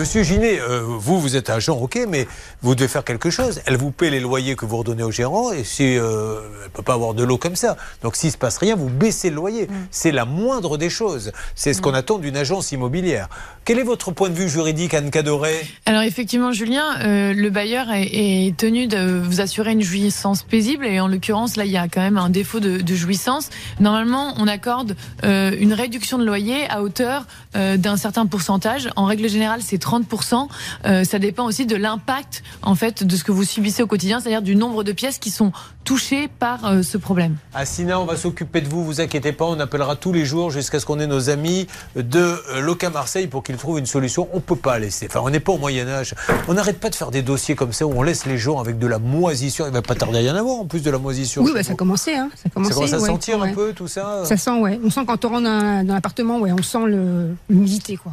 Monsieur Ginet, euh, vous, vous êtes agent, ok, mais vous devez faire quelque chose. Elle vous paie les loyers que vous redonnez au gérant et si euh, elle ne peut pas avoir de l'eau comme ça. Donc s'il ne se passe rien, vous baissez le loyer. Mm. C'est la moindre des choses. C'est ce qu'on attend d'une agence immobilière. Quel est votre point de vue juridique, Anne Cadoré? Alors effectivement, Julien, euh, le bailleur est, est tenu de vous assurer une jouissance paisible et en l'occurrence, là, il y a quand même un défaut de, de jouissance. Normalement, on accorde une réduction de loyer à hauteur d'un certain pourcentage. En règle générale, c'est 30%. Euh, ça dépend aussi de l'impact en fait de ce que vous subissez au quotidien, c'est-à-dire du nombre de pièces qui sont touchées par euh, ce problème. Assina, on va s'occuper de vous, vous inquiétez pas, on appellera tous les jours jusqu'à ce qu'on ait nos amis de euh, Loca Marseille pour qu'ils trouvent une solution. On peut pas laisser, enfin on n'est pas au Moyen-Âge. On n'arrête pas de faire des dossiers comme ça où on laisse les gens avec de la moisissure. Il va pas tarder à y en avoir en plus de la moisissure. Oui, bah, ça a commencé. Hein. Ça, a Ça commence à ouais, sentir un peu tout ça Ça sent, ouais. On sent quand on rentre dans, dans l'appartement, ouais, on sent le- l'humidité, quoi.